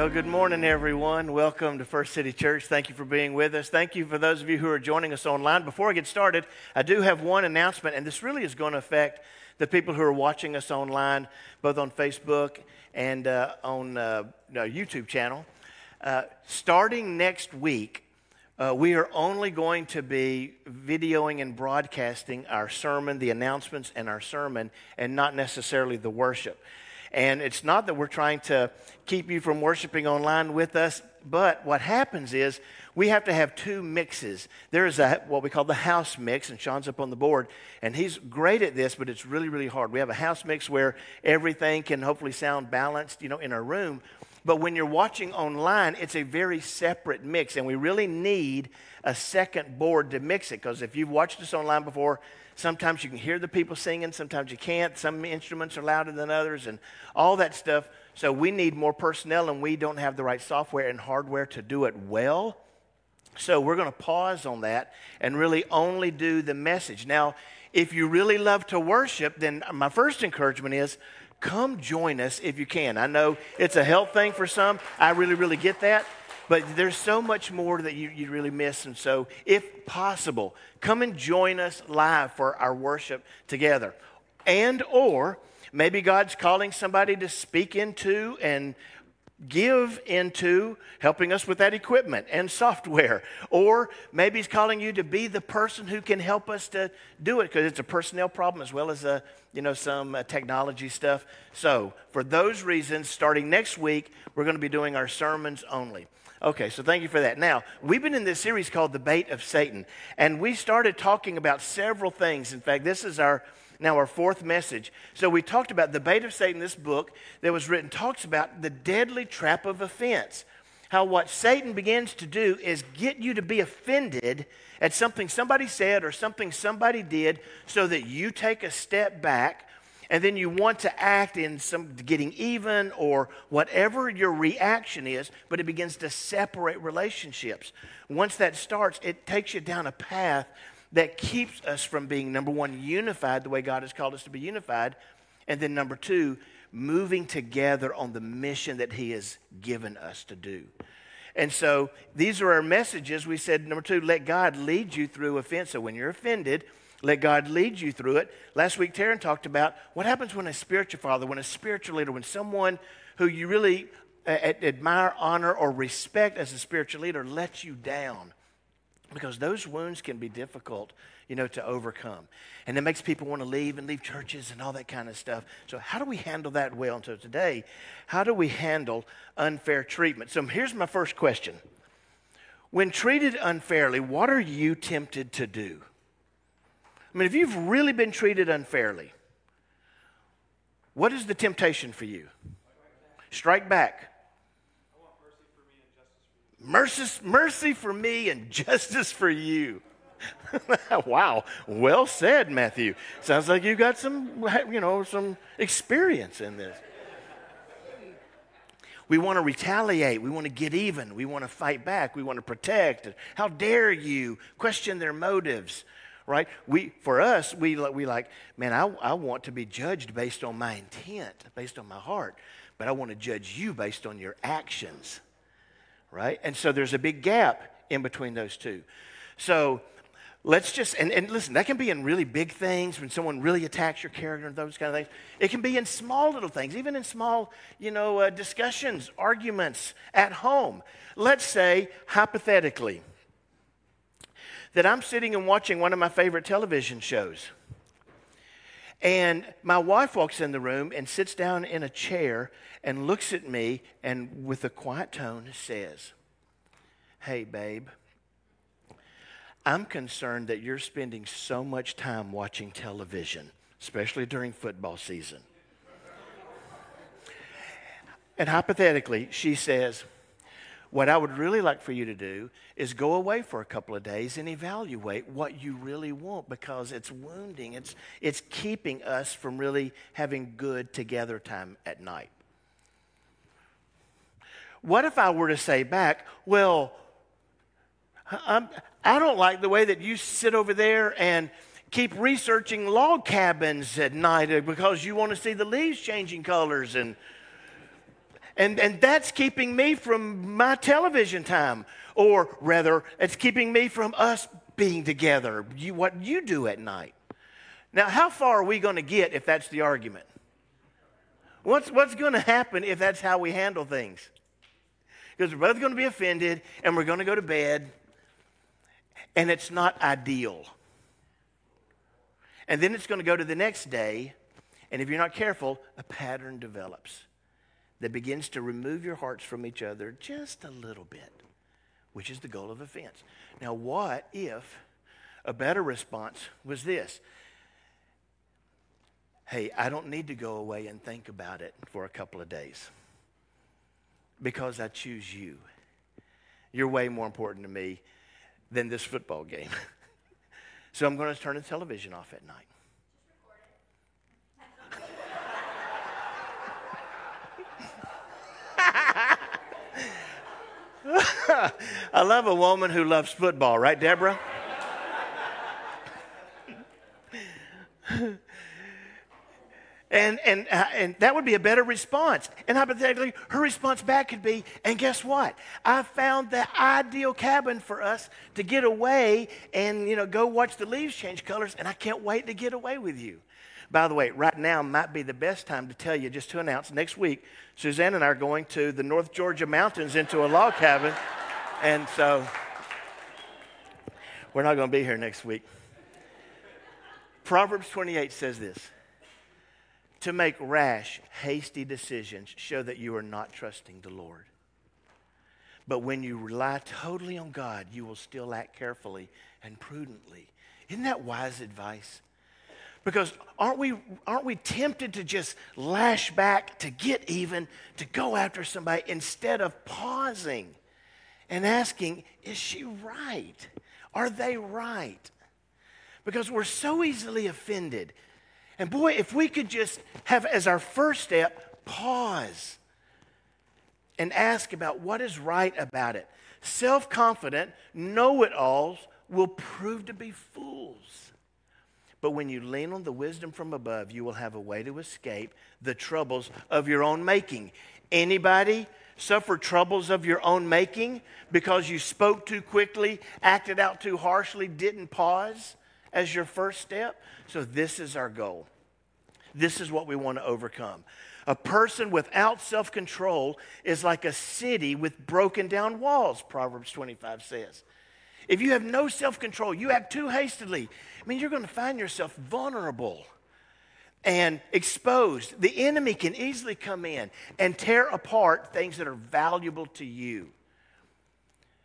Well, good morning, everyone. Welcome to First City Church. Thank you for being with us. Thank you for those of you who are joining us online. Before I get started, I do have one announcement, and this really is going to affect the people who are watching us online, both on Facebook and uh, on uh, our YouTube channel. Uh, starting next week, uh, we are only going to be videoing and broadcasting our sermon, the announcements, and our sermon, and not necessarily the worship. And it's not that we're trying to keep you from worshiping online with us, but what happens is we have to have two mixes. There is a, what we call the house mix, and Sean's up on the board, and he's great at this, but it's really, really hard. We have a house mix where everything can hopefully sound balanced, you know, in our room. But when you're watching online, it's a very separate mix, and we really need a second board to mix it. Because if you've watched us online before, Sometimes you can hear the people singing, sometimes you can't. Some instruments are louder than others, and all that stuff. So we need more personnel, and we don't have the right software and hardware to do it well. So we're going to pause on that and really only do the message. Now, if you really love to worship, then my first encouragement is come join us if you can. I know it's a health thing for some. I really, really get that. But there's so much more that you, you really miss. And so, if possible, come and join us live for our worship together. And, or maybe God's calling somebody to speak into and give into helping us with that equipment and software. Or maybe He's calling you to be the person who can help us to do it because it's a personnel problem as well as a, you know, some uh, technology stuff. So, for those reasons, starting next week, we're going to be doing our sermons only. Okay, so thank you for that. Now, we've been in this series called The Bait of Satan, and we started talking about several things. In fact, this is our now our fourth message. So we talked about the bait of Satan. This book that was written talks about the deadly trap of offense. How what Satan begins to do is get you to be offended at something somebody said or something somebody did, so that you take a step back and then you want to act in some getting even or whatever your reaction is, but it begins to separate relationships. Once that starts, it takes you down a path that keeps us from being, number one, unified the way God has called us to be unified, and then number two, moving together on the mission that He has given us to do. And so these are our messages. We said, number two, let God lead you through offense. So when you're offended, let God lead you through it. Last week, Taryn talked about what happens when a spiritual father, when a spiritual leader, when someone who you really uh, admire, honor, or respect as a spiritual leader lets you down. Because those wounds can be difficult, you know, to overcome. And it makes people want to leave and leave churches and all that kind of stuff. So, how do we handle that well? So, today, how do we handle unfair treatment? So, here's my first question When treated unfairly, what are you tempted to do? I mean, if you've really been treated unfairly, what is the temptation for you? Strike back. Mercy, for me and justice for you. mercy for me and justice for you. wow, well said, Matthew. Sounds like you've got some, you know, some experience in this. We want to retaliate. We want to get even. We want to fight back. We want to protect. How dare you question their motives? Right? We, for us, we, we like, man, I, I want to be judged based on my intent, based on my heart, but I want to judge you based on your actions, right? And so there's a big gap in between those two. So let's just, and, and listen, that can be in really big things when someone really attacks your character and those kind of things. It can be in small little things, even in small, you know, uh, discussions, arguments at home. Let's say, hypothetically, that I'm sitting and watching one of my favorite television shows. And my wife walks in the room and sits down in a chair and looks at me and with a quiet tone says, Hey, babe, I'm concerned that you're spending so much time watching television, especially during football season. and hypothetically, she says, what I would really like for you to do is go away for a couple of days and evaluate what you really want because it's wounding. It's, it's keeping us from really having good together time at night. What if I were to say back, well, I'm, I do not like the way that you sit over there and keep researching log cabins at night because you want to see the leaves changing colors and And, and that's keeping me from my television time. Or rather, it's keeping me from us being together, you, what you do at night. Now, how far are we going to get if that's the argument? What's, what's going to happen if that's how we handle things? Because we're both going to be offended and we're going to go to bed, and it's not ideal. And then it's going to go to the next day, and if you're not careful, a pattern develops that begins to remove your hearts from each other just a little bit, which is the goal of offense. Now, what if a better response was this? Hey, I don't need to go away and think about it for a couple of days because I choose you. You're way more important to me than this football game. so I'm going to turn the television off at night. I love a woman who loves football, right, Deborah? And, and, uh, and that would be a better response. And hypothetically, her response back could be, and guess what? I found the ideal cabin for us to get away and, you know, go watch the leaves change colors, and I can't wait to get away with you. By the way, right now might be the best time to tell you, just to announce, next week, Suzanne and I are going to the North Georgia mountains into a log cabin. And so we're not going to be here next week. Proverbs 28 says this To make rash, hasty decisions show that you are not trusting the Lord. But when you rely totally on God, you will still act carefully and prudently. Isn't that wise advice? Because aren't we, aren't we tempted to just lash back, to get even, to go after somebody instead of pausing and asking, is she right? Are they right? Because we're so easily offended. And boy, if we could just have as our first step, pause and ask about what is right about it. Self confident, know it alls will prove to be fools. But when you lean on the wisdom from above, you will have a way to escape the troubles of your own making. Anybody suffer troubles of your own making because you spoke too quickly, acted out too harshly, didn't pause as your first step? So, this is our goal. This is what we want to overcome. A person without self control is like a city with broken down walls, Proverbs 25 says. If you have no self control, you act too hastily, I mean, you're going to find yourself vulnerable and exposed. The enemy can easily come in and tear apart things that are valuable to you.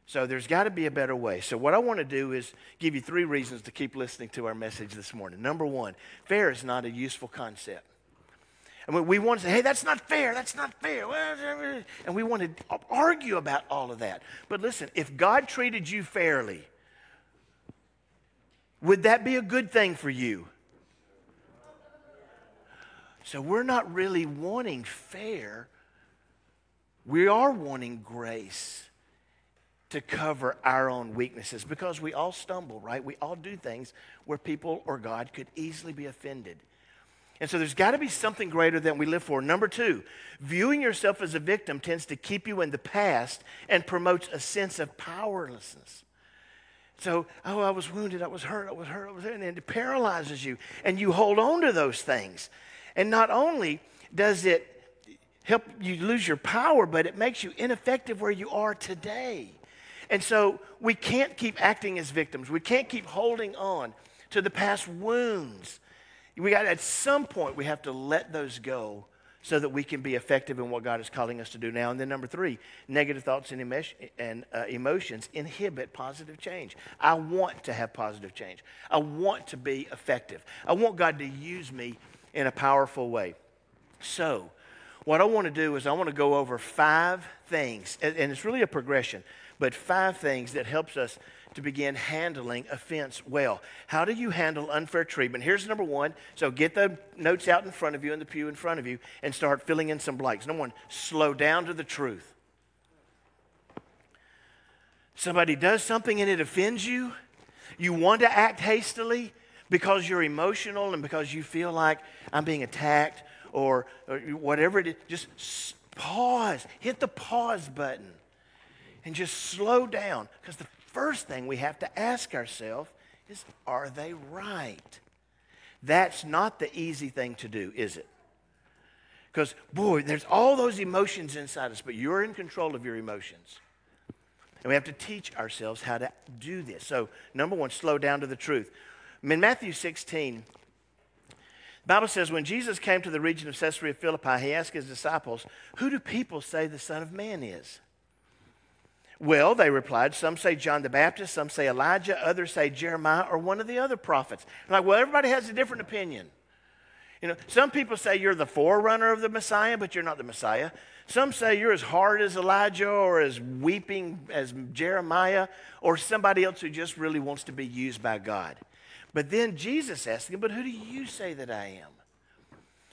So there's got to be a better way. So, what I want to do is give you three reasons to keep listening to our message this morning. Number one, fair is not a useful concept. Mean, we want to say, hey, that's not fair, that's not fair. And we want to argue about all of that. But listen, if God treated you fairly, would that be a good thing for you? So we're not really wanting fair. We are wanting grace to cover our own weaknesses because we all stumble, right? We all do things where people or God could easily be offended. And so there's got to be something greater than we live for. Number two, viewing yourself as a victim tends to keep you in the past and promotes a sense of powerlessness. So, oh, I was wounded, I was hurt, I was hurt, I was hurt, and it paralyzes you. And you hold on to those things. And not only does it help you lose your power, but it makes you ineffective where you are today. And so we can't keep acting as victims. We can't keep holding on to the past wounds. We got at some point we have to let those go so that we can be effective in what God is calling us to do now. And then number three, negative thoughts and, and uh, emotions inhibit positive change. I want to have positive change. I want to be effective. I want God to use me in a powerful way. So, what I want to do is I want to go over five things, and it's really a progression, but five things that helps us to begin handling offense well. How do you handle unfair treatment? Here's number one. So get the notes out in front of you in the pew in front of you and start filling in some blanks. Number one, slow down to the truth. Somebody does something and it offends you. You want to act hastily because you're emotional and because you feel like I'm being attacked or, or whatever it is. Just Pause. Hit the pause button and just slow down. Because the first thing we have to ask ourselves is are they right? That's not the easy thing to do, is it? Because, boy, there's all those emotions inside us, but you're in control of your emotions. And we have to teach ourselves how to do this. So, number one, slow down to the truth. In Matthew 16, the Bible says, when Jesus came to the region of Caesarea Philippi, he asked his disciples, Who do people say the Son of Man is? Well, they replied, some say John the Baptist, some say Elijah, others say Jeremiah or one of the other prophets. I'm like, well, everybody has a different opinion. You know, some people say you're the forerunner of the Messiah, but you're not the Messiah. Some say you're as hard as Elijah or as weeping as Jeremiah or somebody else who just really wants to be used by God. But then Jesus asked him, But who do you say that I am?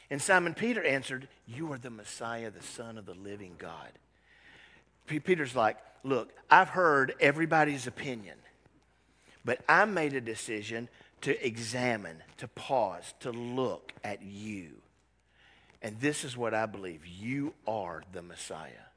And Simon Peter answered, You are the Messiah, the Son of the living God. Peter's like, Look, I've heard everybody's opinion, but I made a decision to examine, to pause, to look at you. And this is what I believe you are the Messiah.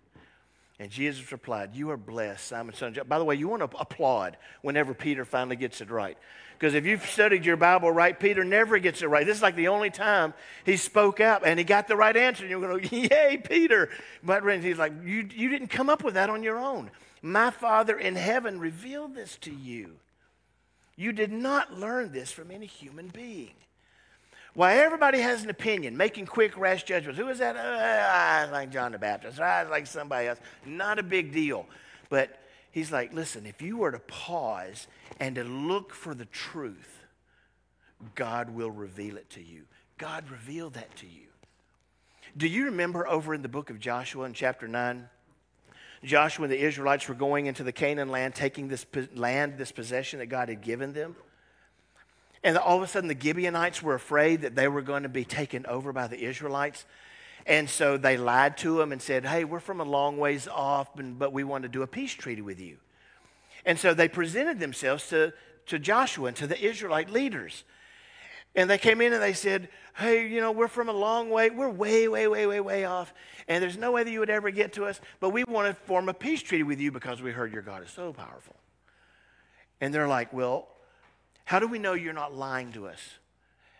And Jesus replied, You are blessed, Simon, son of John. By the way, you want to applaud whenever Peter finally gets it right. Because if you've studied your Bible right, Peter never gets it right. This is like the only time he spoke up and he got the right answer. And you're going to, Yay, Peter. But he's like, you, you didn't come up with that on your own. My Father in heaven revealed this to you. You did not learn this from any human being. Why everybody has an opinion, making quick, rash judgments. Who is that? Uh, I like John the Baptist. I like somebody else. Not a big deal. But he's like, listen, if you were to pause and to look for the truth, God will reveal it to you. God revealed that to you. Do you remember over in the book of Joshua in chapter 9? Joshua and the Israelites were going into the Canaan land, taking this land, this possession that God had given them. And all of a sudden, the Gibeonites were afraid that they were going to be taken over by the Israelites. And so they lied to them and said, Hey, we're from a long ways off, but we want to do a peace treaty with you. And so they presented themselves to, to Joshua and to the Israelite leaders. And they came in and they said, Hey, you know, we're from a long way. We're way, way, way, way, way off. And there's no way that you would ever get to us. But we want to form a peace treaty with you because we heard your God is so powerful. And they're like, Well, how do we know you're not lying to us?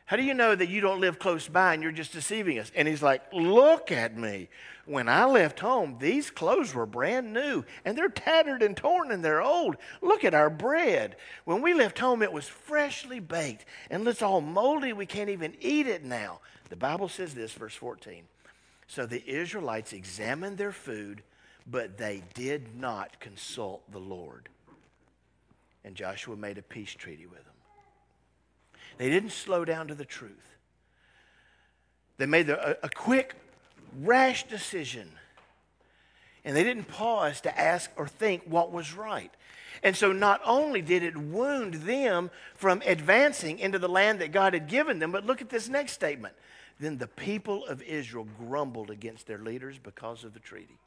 How do you know that you don't live close by and you're just deceiving us? And he's like, Look at me. When I left home, these clothes were brand new and they're tattered and torn and they're old. Look at our bread. When we left home, it was freshly baked and it's all moldy. We can't even eat it now. The Bible says this, verse 14. So the Israelites examined their food, but they did not consult the Lord. And Joshua made a peace treaty with them. They didn't slow down to the truth. They made a, a quick, rash decision. And they didn't pause to ask or think what was right. And so not only did it wound them from advancing into the land that God had given them, but look at this next statement. Then the people of Israel grumbled against their leaders because of the treaty.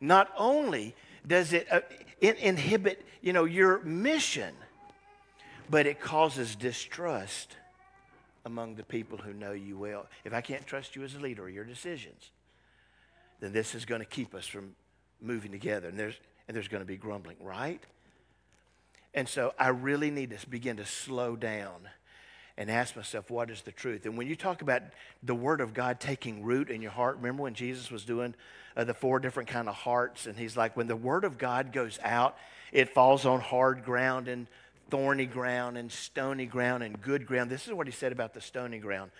Not only does it, uh, it inhibit, you know, your mission, but it causes distrust among the people who know you well. If I can't trust you as a leader or your decisions, then this is going to keep us from moving together. And there's, and there's going to be grumbling, right? And so I really need to begin to slow down and ask myself, what is the truth? And when you talk about the Word of God taking root in your heart, remember when Jesus was doing uh, the four different kind of hearts, and he's like, when the Word of God goes out, it falls on hard ground and thorny ground and stony ground and good ground. This is what he said about the stony ground.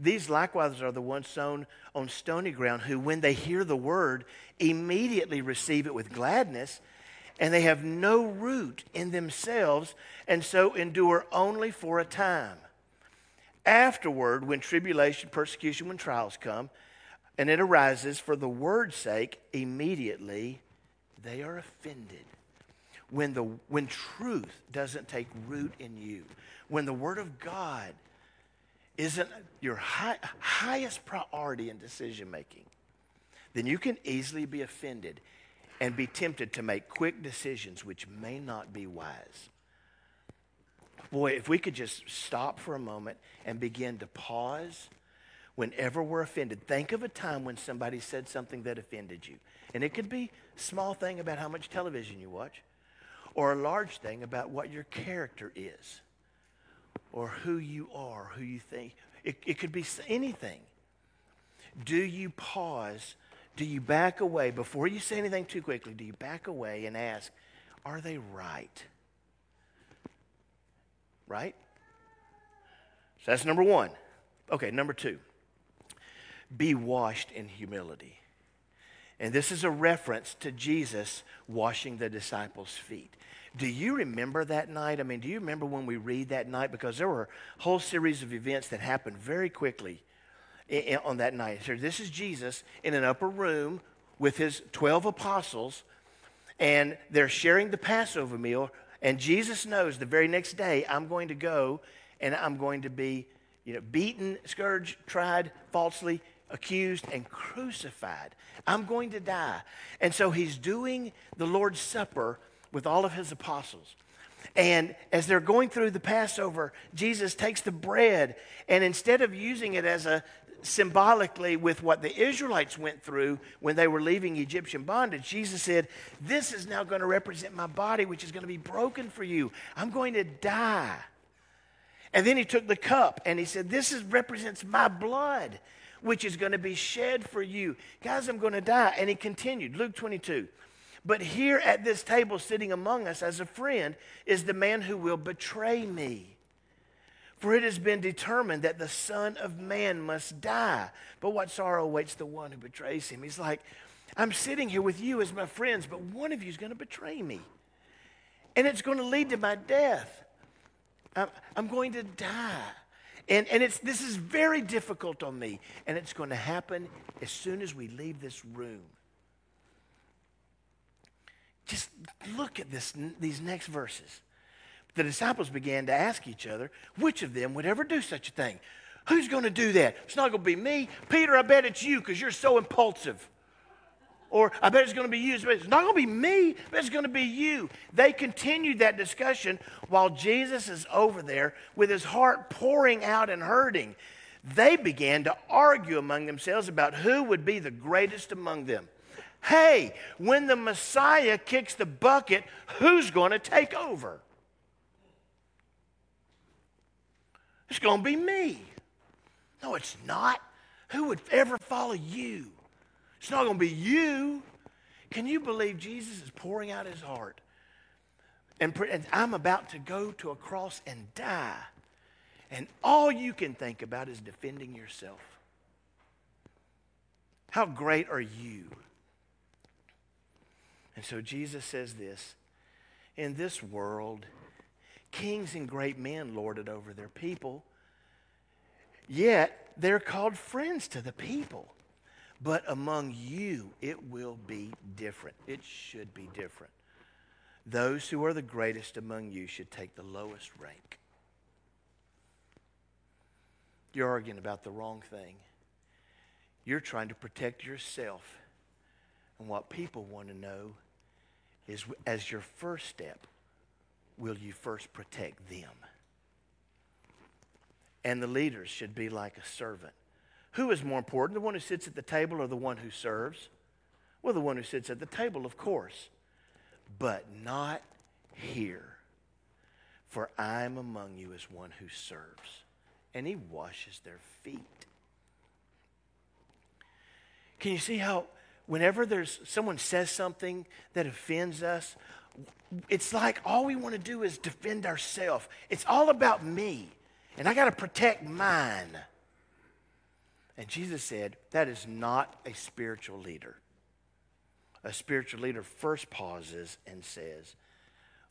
These likewise are the ones sown on stony ground who, when they hear the word, immediately receive it with gladness, and they have no root in themselves, and so endure only for a time. Afterward, when tribulation, persecution, when trials come, and it arises for the word's sake, immediately they are offended when, the, when truth doesn't take root in you, when the Word of God isn't your high, highest priority in decision making, then you can easily be offended and be tempted to make quick decisions which may not be wise. Boy, if we could just stop for a moment and begin to pause whenever we're offended, think of a time when somebody said something that offended you. And it could be small thing about how much television you watch, or a large thing about what your character is, or who you are, who you think. It, it could be anything. Do you pause? Do you back away before you say anything too quickly? Do you back away and ask, are they right? Right? So that's number one. Okay, number two be washed in humility. And this is a reference to Jesus washing the disciples' feet. Do you remember that night? I mean, do you remember when we read that night? Because there were a whole series of events that happened very quickly on that night. This is Jesus in an upper room with his 12 apostles, and they're sharing the Passover meal. And Jesus knows the very next day, I'm going to go and I'm going to be you know, beaten, scourged, tried falsely, accused, and crucified. I'm going to die. And so he's doing the Lord's Supper with all of his apostles. And as they're going through the Passover, Jesus takes the bread and instead of using it as a symbolically with what the Israelites went through when they were leaving Egyptian bondage, Jesus said, This is now going to represent my body, which is going to be broken for you. I'm going to die. And then he took the cup and he said, This is, represents my blood, which is going to be shed for you. Guys, I'm going to die. And he continued, Luke 22. But here at this table, sitting among us as a friend, is the man who will betray me. For it has been determined that the Son of Man must die. But what sorrow awaits the one who betrays him? He's like, I'm sitting here with you as my friends, but one of you is going to betray me. And it's going to lead to my death. I'm, going to die. And, and it's, this is very difficult on me. And it's going to happen as soon as we leave this room. Just look at this, these next verses. The disciples began to ask each other, which of them would ever do such a thing? Who's going to do that? It's not going to be me. Peter, I bet it's you because you're so impulsive. Or I bet it's going to be you. But it's not going to be me, but it's going to be you. They continued that discussion while Jesus is over there with his heart pouring out and hurting. They began to argue among themselves about who would be the greatest among them. Hey, when the Messiah kicks the bucket, who's going to take over? It's going to be me. No, it's not. Who would ever follow you? It's not going to be you. Can you believe Jesus is pouring out his heart? And, and I'm about to go to a cross and die. And all you can think about is defending yourself. How great are you? And so Jesus says this In this world, kings and great men lord it over their people, yet they're called friends to the people. But among you, it will be different. It should be different. Those who are the greatest among you should take the lowest rank. You're arguing about the wrong thing. You're trying to protect yourself. And what people want to know is as your first step, will you first protect them? And the leaders should be like a servant who is more important, the one who sits at the table or the one who serves? Well, the one who sits at the table, of course, but not here. For I am among you as one who serves. And he washes their feet. Can you see how whenever there's someone says something that offends us, it's like all we want to do is defend ourselves. It's all about me, and I got to protect mine. And Jesus said, that is not a spiritual leader. A spiritual leader first pauses and says,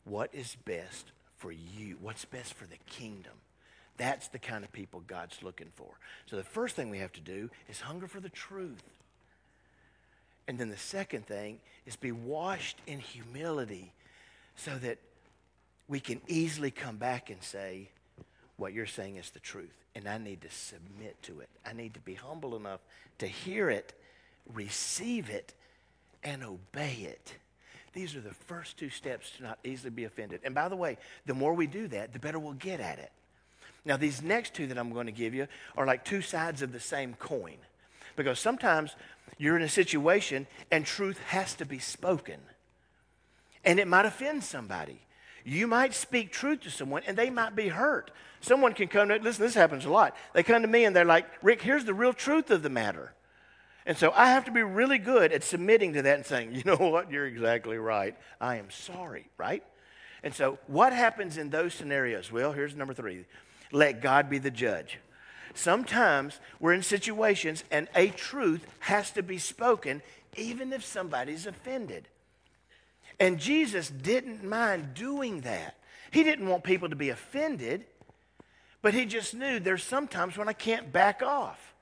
What is best for you? What's best for the kingdom? That's the kind of people God's looking for. So the first thing we have to do is hunger for the truth. And then the second thing is be washed in humility so that we can easily come back and say, What you're saying is the truth and I need to submit to it. I need to be humble enough to hear it, receive it, and obey it. These are the first two steps to not easily be offended. And by the way, the more we do that, the better we'll get at it. Now, these next two that I'm going to give you are like two sides of the same coin. Because sometimes you're in a situation and truth has to be spoken. And it might offend somebody. You might speak truth to someone and they might be hurt. Someone can come to, listen, this happens a lot. They come to me and they're like, Rick, here's the real truth of the matter. And so I have to be really good at submitting to that and saying, you know what, you're exactly right. I am sorry, right? And so what happens in those scenarios? Well, here's number three let God be the judge. Sometimes we're in situations and a truth has to be spoken, even if somebody's offended. And Jesus didn't mind doing that. He didn't want people to be offended, but he just knew there's sometimes when I can't back off.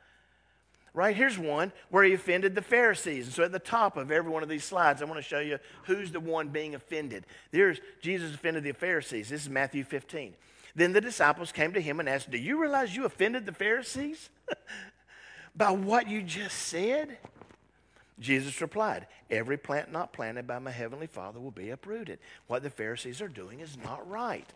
Right? Here's one where he offended the Pharisees. And so at the top of every one of these slides, I want to show you who's the one being offended. There's Jesus offended the Pharisees. This is Matthew 15. Then the disciples came to him and asked, Do you realize you offended the Pharisees by what you just said? Jesus replied, Every plant not planted by my heavenly Father will be uprooted. What the Pharisees are doing is not right.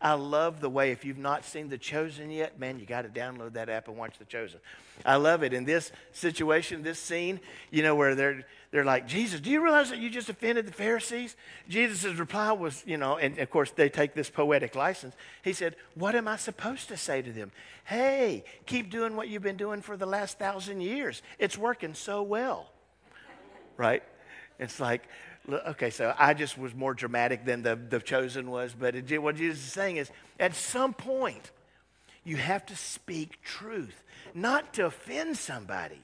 I love the way, if you've not seen The Chosen yet, man, you got to download that app and watch The Chosen. I love it. In this situation, this scene, you know, where they're, they're like, Jesus, do you realize that you just offended the Pharisees? Jesus' reply was, you know, and of course they take this poetic license. He said, What am I supposed to say to them? Hey, keep doing what you've been doing for the last thousand years. It's working so well. Right? It's like, okay, so I just was more dramatic than the, the chosen was, but it, what Jesus is saying is at some point, you have to speak truth, not to offend somebody,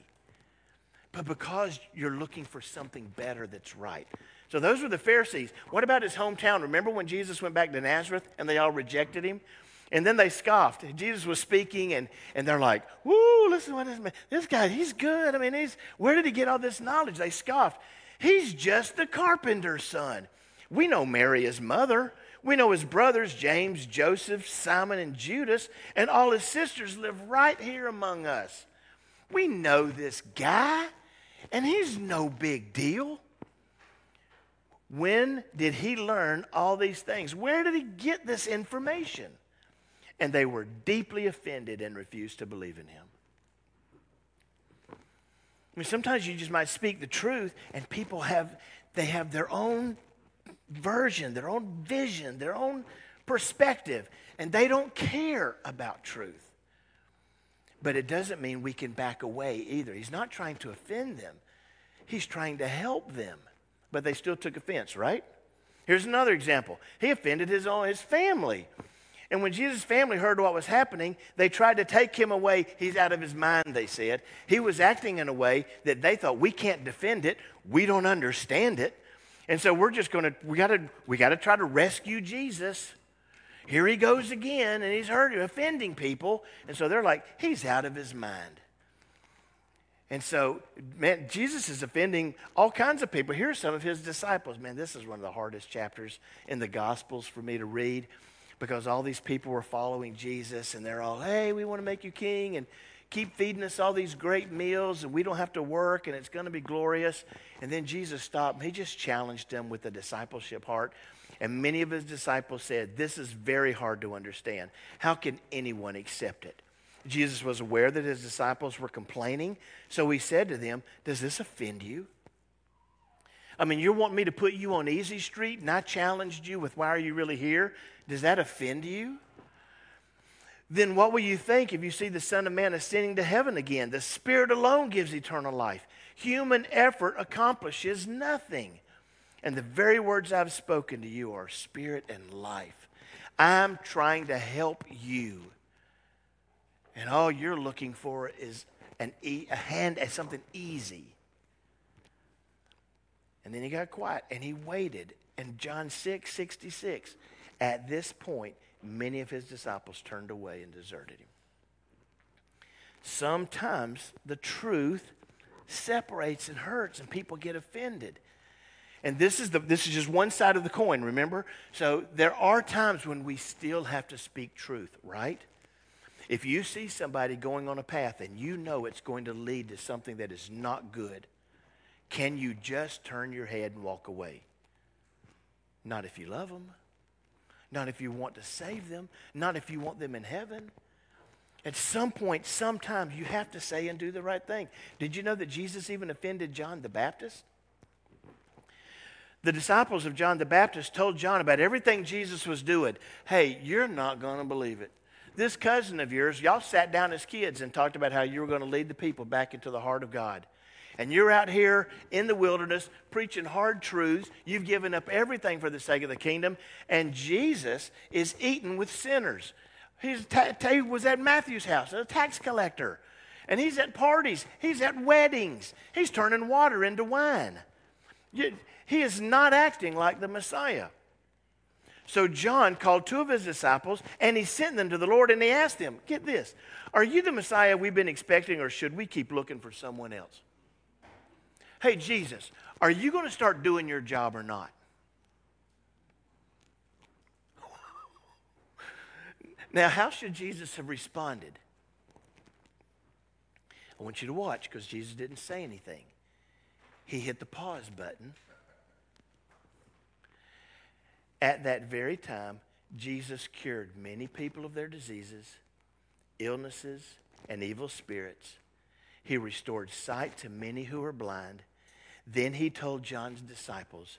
but because you're looking for something better that's right. So those were the Pharisees. What about his hometown? Remember when Jesus went back to Nazareth and they all rejected him? And then they scoffed. Jesus was speaking, and, and they're like, Woo, listen to this man. This guy, he's good. I mean, he's, where did he get all this knowledge? They scoffed. He's just the carpenter's son. We know Mary, his mother. We know his brothers, James, Joseph, Simon, and Judas, and all his sisters live right here among us. We know this guy, and he's no big deal. When did he learn all these things? Where did he get this information? And they were deeply offended and refused to believe in him. I mean, sometimes you just might speak the truth, and people have they have their own version, their own vision, their own perspective, and they don't care about truth. But it doesn't mean we can back away either. He's not trying to offend them. He's trying to help them. But they still took offense, right? Here's another example. He offended his own his family. And when Jesus' family heard what was happening, they tried to take him away. He's out of his mind, they said. He was acting in a way that they thought, we can't defend it. We don't understand it. And so we're just going to, we got to, we got to try to rescue Jesus. Here he goes again, and he's hurting, offending people. And so they're like, he's out of his mind. And so, man, Jesus is offending all kinds of people. Here's some of his disciples. Man, this is one of the hardest chapters in the Gospels for me to read because all these people were following Jesus and they're all, hey, we want to make you king and keep feeding us all these great meals and we don't have to work and it's going to be glorious. And then Jesus stopped and he just challenged them with a discipleship heart. And many of his disciples said, This is very hard to understand. How can anyone accept it? Jesus was aware that his disciples were complaining, so he said to them, Does this offend you? I mean, you want me to put you on easy street and I challenged you with why are you really here? Does that offend you? Then what will you think if you see the Son of Man ascending to heaven again? The Spirit alone gives eternal life. Human effort accomplishes nothing. And the very words I've spoken to you are spirit and life. I'm trying to help you. And all you're looking for is an e- a hand at something easy. And then he got quiet and he waited. And John 6 66, at this point, many of his disciples turned away and deserted him. Sometimes the truth separates and hurts, and people get offended. And this is, the, this is just one side of the coin, remember? So there are times when we still have to speak truth, right? If you see somebody going on a path and you know it's going to lead to something that is not good, can you just turn your head and walk away? Not if you love them. Not if you want to save them, not if you want them in heaven. At some point, sometimes you have to say and do the right thing. Did you know that Jesus even offended John the Baptist? The disciples of John the Baptist told John about everything Jesus was doing. Hey, you're not going to believe it. This cousin of yours, y'all sat down as kids and talked about how you were going to lead the people back into the heart of God. And you're out here in the wilderness preaching hard truths. You've given up everything for the sake of the kingdom. And Jesus is eating with sinners. He was at Matthew's house, a tax collector. And he's at parties, he's at weddings, he's turning water into wine. He is not acting like the Messiah. So John called two of his disciples and he sent them to the Lord and he asked them, Get this, are you the Messiah we've been expecting or should we keep looking for someone else? Hey, Jesus, are you going to start doing your job or not? Now, how should Jesus have responded? I want you to watch because Jesus didn't say anything. He hit the pause button. At that very time, Jesus cured many people of their diseases, illnesses, and evil spirits. He restored sight to many who were blind. Then he told John's disciples,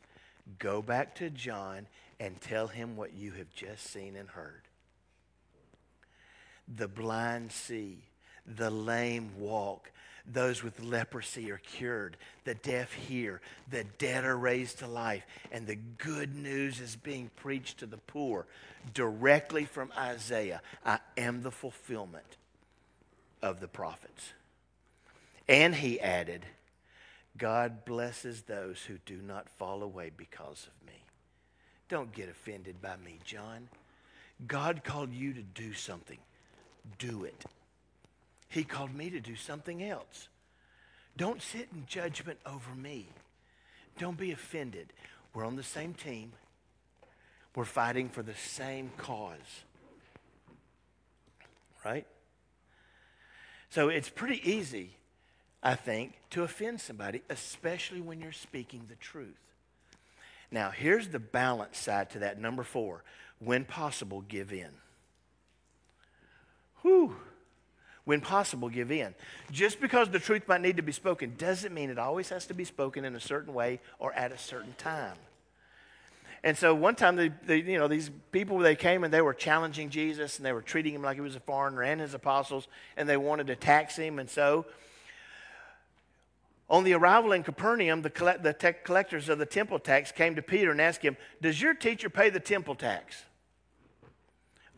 Go back to John and tell him what you have just seen and heard. The blind see, the lame walk, those with leprosy are cured, the deaf hear, the dead are raised to life, and the good news is being preached to the poor directly from Isaiah. I am the fulfillment of the prophets. And he added, God blesses those who do not fall away because of me. Don't get offended by me, John. God called you to do something do it. He called me to do something else. Don't sit in judgment over me. Don't be offended. We're on the same team. We're fighting for the same cause. Right? So it's pretty easy, I think, to offend somebody, especially when you're speaking the truth. Now, here's the balance side to that. Number four, when possible, give in. Whew. When possible, give in. Just because the truth might need to be spoken doesn't mean it always has to be spoken in a certain way or at a certain time. And so one time, they, they, you know, these people, they came and they were challenging Jesus and they were treating him like he was a foreigner and his apostles, and they wanted to tax him. And so on the arrival in Capernaum, the, collect, the collectors of the temple tax came to Peter and asked him, Does your teacher pay the temple tax?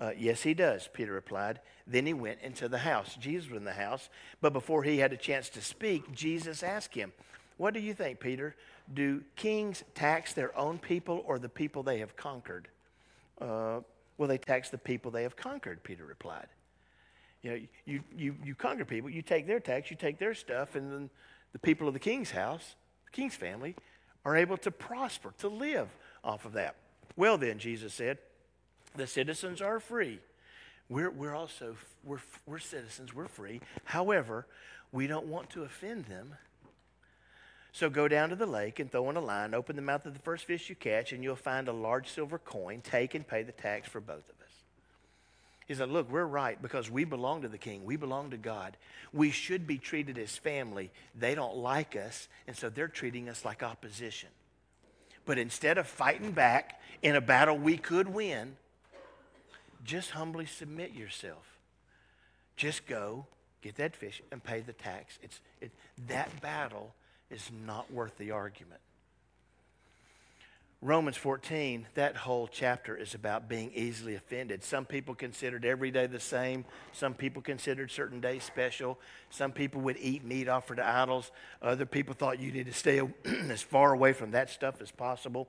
Uh, yes, he does, Peter replied. Then he went into the house. Jesus was in the house, but before he had a chance to speak, Jesus asked him, What do you think, Peter? Do kings tax their own people or the people they have conquered? Uh, well, they tax the people they have conquered, Peter replied. You know, you, you, you conquer people, you take their tax, you take their stuff, and then the people of the king's house, the king's family, are able to prosper, to live off of that. Well, then, Jesus said, the citizens are free. We're, we're also, we're, we're citizens, we're free. However, we don't want to offend them. So go down to the lake and throw in a line, open the mouth of the first fish you catch, and you'll find a large silver coin. Take and pay the tax for both of us. He said, Look, we're right because we belong to the king. We belong to God. We should be treated as family. They don't like us, and so they're treating us like opposition. But instead of fighting back in a battle we could win, just humbly submit yourself. Just go, get that fish, and pay the tax. It's, it, that battle is not worth the argument. Romans 14, that whole chapter is about being easily offended. Some people considered every day the same. Some people considered certain days special. Some people would eat meat offered to idols. Other people thought you need to stay as far away from that stuff as possible.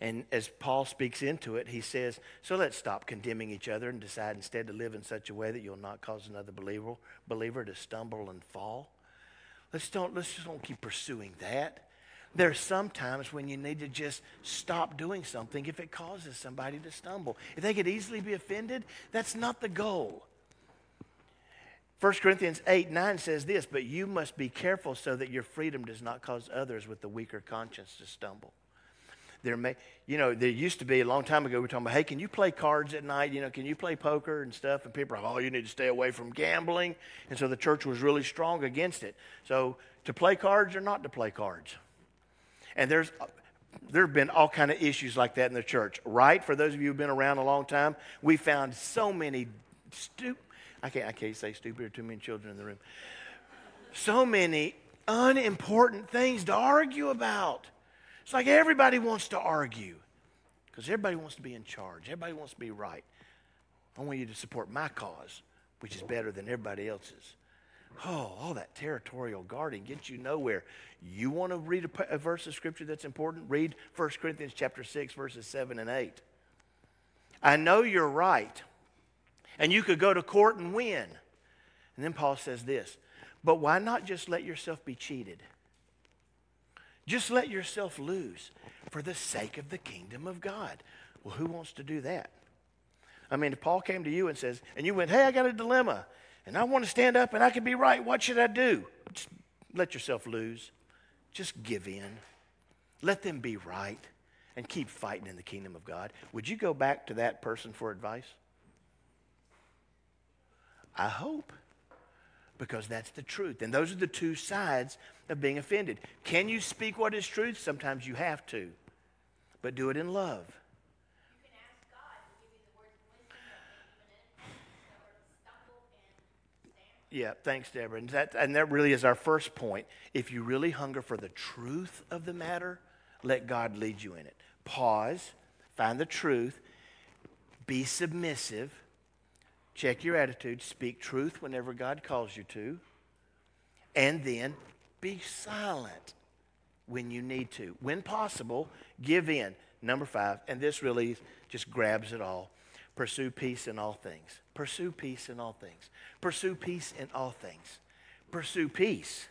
And as Paul speaks into it, he says, So let's stop condemning each other and decide instead to live in such a way that you'll not cause another believer, believer to stumble and fall. Let's, don't, let's just don't keep pursuing that. There are some times when you need to just stop doing something if it causes somebody to stumble. If they could easily be offended, that's not the goal. 1 Corinthians 8 9 says this, but you must be careful so that your freedom does not cause others with the weaker conscience to stumble. There may, you know, there used to be a long time ago. We were talking about, hey, can you play cards at night? You know, can you play poker and stuff? And people are, like, oh, you need to stay away from gambling. And so the church was really strong against it. So to play cards or not to play cards, and there's there have been all kind of issues like that in the church, right? For those of you who've been around a long time, we found so many stupid. I can't, I can't say stupid or too many children in the room. So many unimportant things to argue about. It's like everybody wants to argue because everybody wants to be in charge. Everybody wants to be right. I want you to support my cause, which is better than everybody else's. Oh, all that territorial guarding gets you nowhere. You want to read a, a verse of scripture that's important? Read 1 Corinthians chapter 6, verses 7 and 8. I know you're right, and you could go to court and win. And then Paul says this, but why not just let yourself be cheated? Just let yourself lose for the sake of the kingdom of God. Well, who wants to do that? I mean, if Paul came to you and says, and you went, hey, I got a dilemma, and I want to stand up and I can be right, what should I do? Just let yourself lose. Just give in. Let them be right and keep fighting in the kingdom of God. Would you go back to that person for advice? I hope. Because that's the truth. And those are the two sides of being offended. Can you speak what is truth? Sometimes you have to. But do it in love. Yeah, thanks, Deborah. And that, and that really is our first point. If you really hunger for the truth of the matter, let God lead you in it. Pause, find the truth, be submissive, check your attitude, speak truth whenever God calls you to, and then be silent when you need to. When possible, give in. Number five, and this really just grabs it all pursue peace in all things. Pursue peace in all things. Pursue peace in all things. Pursue peace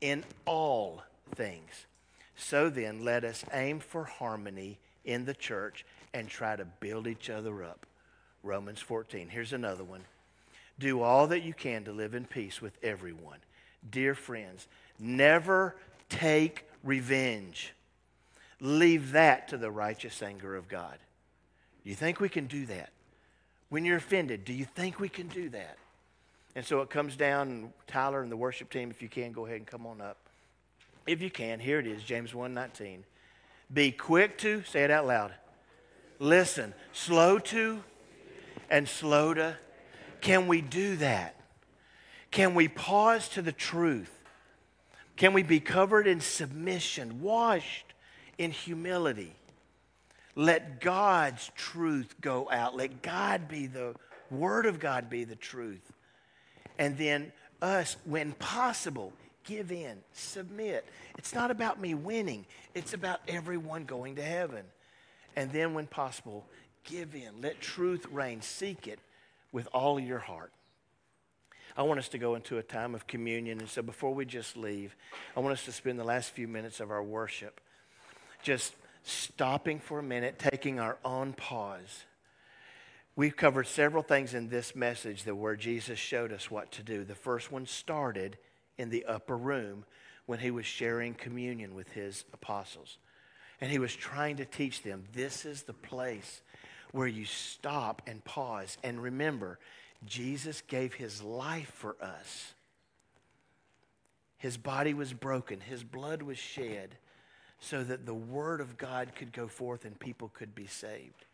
in all things. So then, let us aim for harmony in the church and try to build each other up. Romans 14. Here's another one. Do all that you can to live in peace with everyone. Dear friends, never take revenge. Leave that to the righteous anger of God. You think we can do that? When you're offended, do you think we can do that? And so it comes down, and Tyler and the worship team, if you can, go ahead and come on up. If you can, here it is, James 1:19. Be quick to, say it out loud. Listen, slow to and slow to. Can we do that? Can we pause to the truth? Can we be covered in submission, washed in humility? Let God's truth go out. Let God be the Word of God be the truth. And then us, when possible, give in, submit. It's not about me winning, it's about everyone going to heaven. And then, when possible, give in. Let truth reign. Seek it with all your heart. I want us to go into a time of communion. And so, before we just leave, I want us to spend the last few minutes of our worship just stopping for a minute, taking our own pause. We've covered several things in this message that where Jesus showed us what to do. The first one started in the upper room when he was sharing communion with his apostles. And he was trying to teach them this is the place where you stop and pause and remember Jesus gave his life for us. His body was broken, his blood was shed so that the word of God could go forth and people could be saved.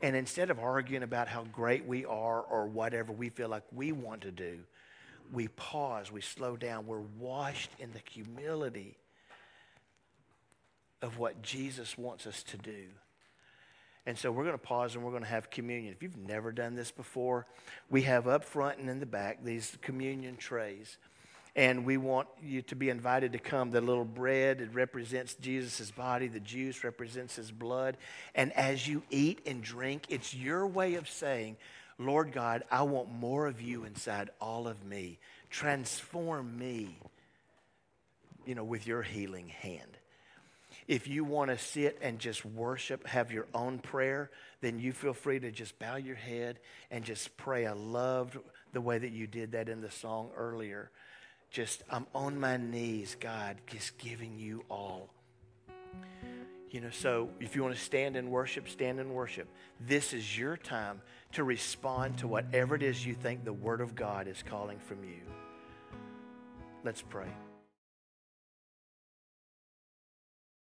And instead of arguing about how great we are or whatever we feel like we want to do, we pause, we slow down, we're washed in the humility of what Jesus wants us to do. And so we're going to pause and we're going to have communion. If you've never done this before, we have up front and in the back these communion trays and we want you to be invited to come. The little bread, it represents Jesus' body, the juice represents his blood. And as you eat and drink, it's your way of saying, Lord God, I want more of you inside all of me. Transform me, you know, with your healing hand. If you want to sit and just worship, have your own prayer, then you feel free to just bow your head and just pray. I loved the way that you did that in the song earlier just, I'm on my knees, God, just giving you all. You know, so if you want to stand in worship, stand in worship. This is your time to respond to whatever it is you think the Word of God is calling from you. Let's pray.